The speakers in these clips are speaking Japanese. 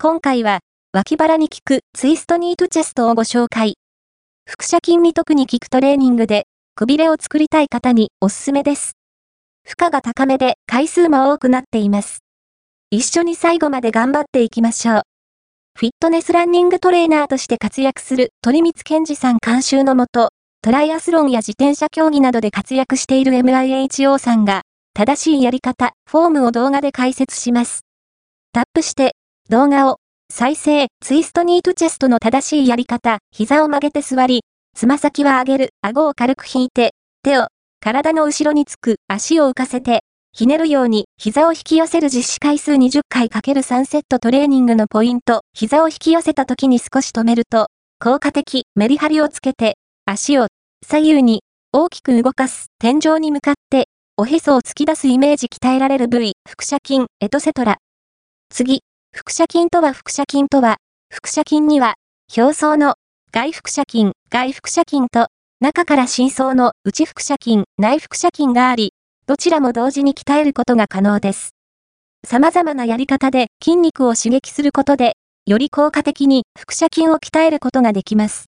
今回は、脇腹に効くツイストニートチェストをご紹介。腹斜筋に特に効くトレーニングで、くびれを作りたい方におすすめです。負荷が高めで回数も多くなっています。一緒に最後まで頑張っていきましょう。フィットネスランニングトレーナーとして活躍する鳥光健二さん監修のもと、トライアスロンや自転車競技などで活躍している MIHO さんが、正しいやり方、フォームを動画で解説します。タップして、動画を、再生、ツイストニートチェストの正しいやり方、膝を曲げて座り、つま先は上げる、顎を軽く引いて、手を、体の後ろにつく、足を浮かせて、ひねるように、膝を引き寄せる実施回数20回 ×3 セットトレーニングのポイント、膝を引き寄せた時に少し止めると、効果的、メリハリをつけて、足を、左右に、大きく動かす、天井に向かって、おへそを突き出すイメージ鍛えられる部位、腹斜筋、エトセトラ。次、腹斜筋とは腹斜筋とは、腹斜筋には、表層の外腹斜筋、外腹斜筋と、中から深層の内腹斜筋、内腹斜筋があり、どちらも同時に鍛えることが可能です。様々なやり方で筋肉を刺激することで、より効果的に腹斜筋を鍛えることができます。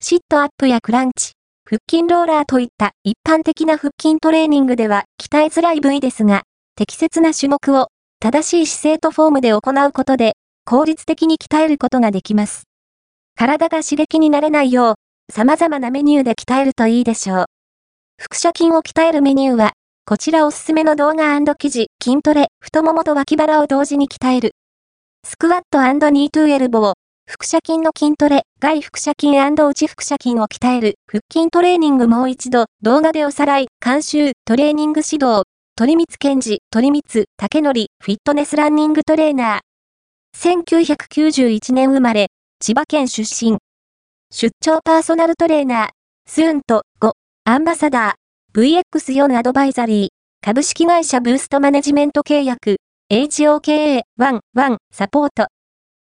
シットアップやクランチ、腹筋ローラーといった一般的な腹筋トレーニングでは鍛えづらい部位ですが、適切な種目を正しい姿勢とフォームで行うことで効率的に鍛えることができます。体が刺激に慣れないよう、様々なメニューで鍛えるといいでしょう。腹斜筋を鍛えるメニューは、こちらおすすめの動画記事、筋トレ、太ももと脇腹を同時に鍛える。スクワットニートゥエルボー、腹斜筋の筋トレ、外腹斜筋内腹斜筋を鍛える、腹筋トレーニングもう一度、動画でおさらい、監修、トレーニング指導、鳥光健治、鳥光、竹則、フィットネスランニングトレーナー。1991年生まれ、千葉県出身。出張パーソナルトレーナー、スーンと5、アンバサダー、VX4 アドバイザリー、株式会社ブーストマネジメント契約、HOKA11 サポート。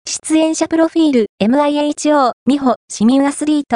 出演者プロフィール、MIHO、美穂、市民アスリート。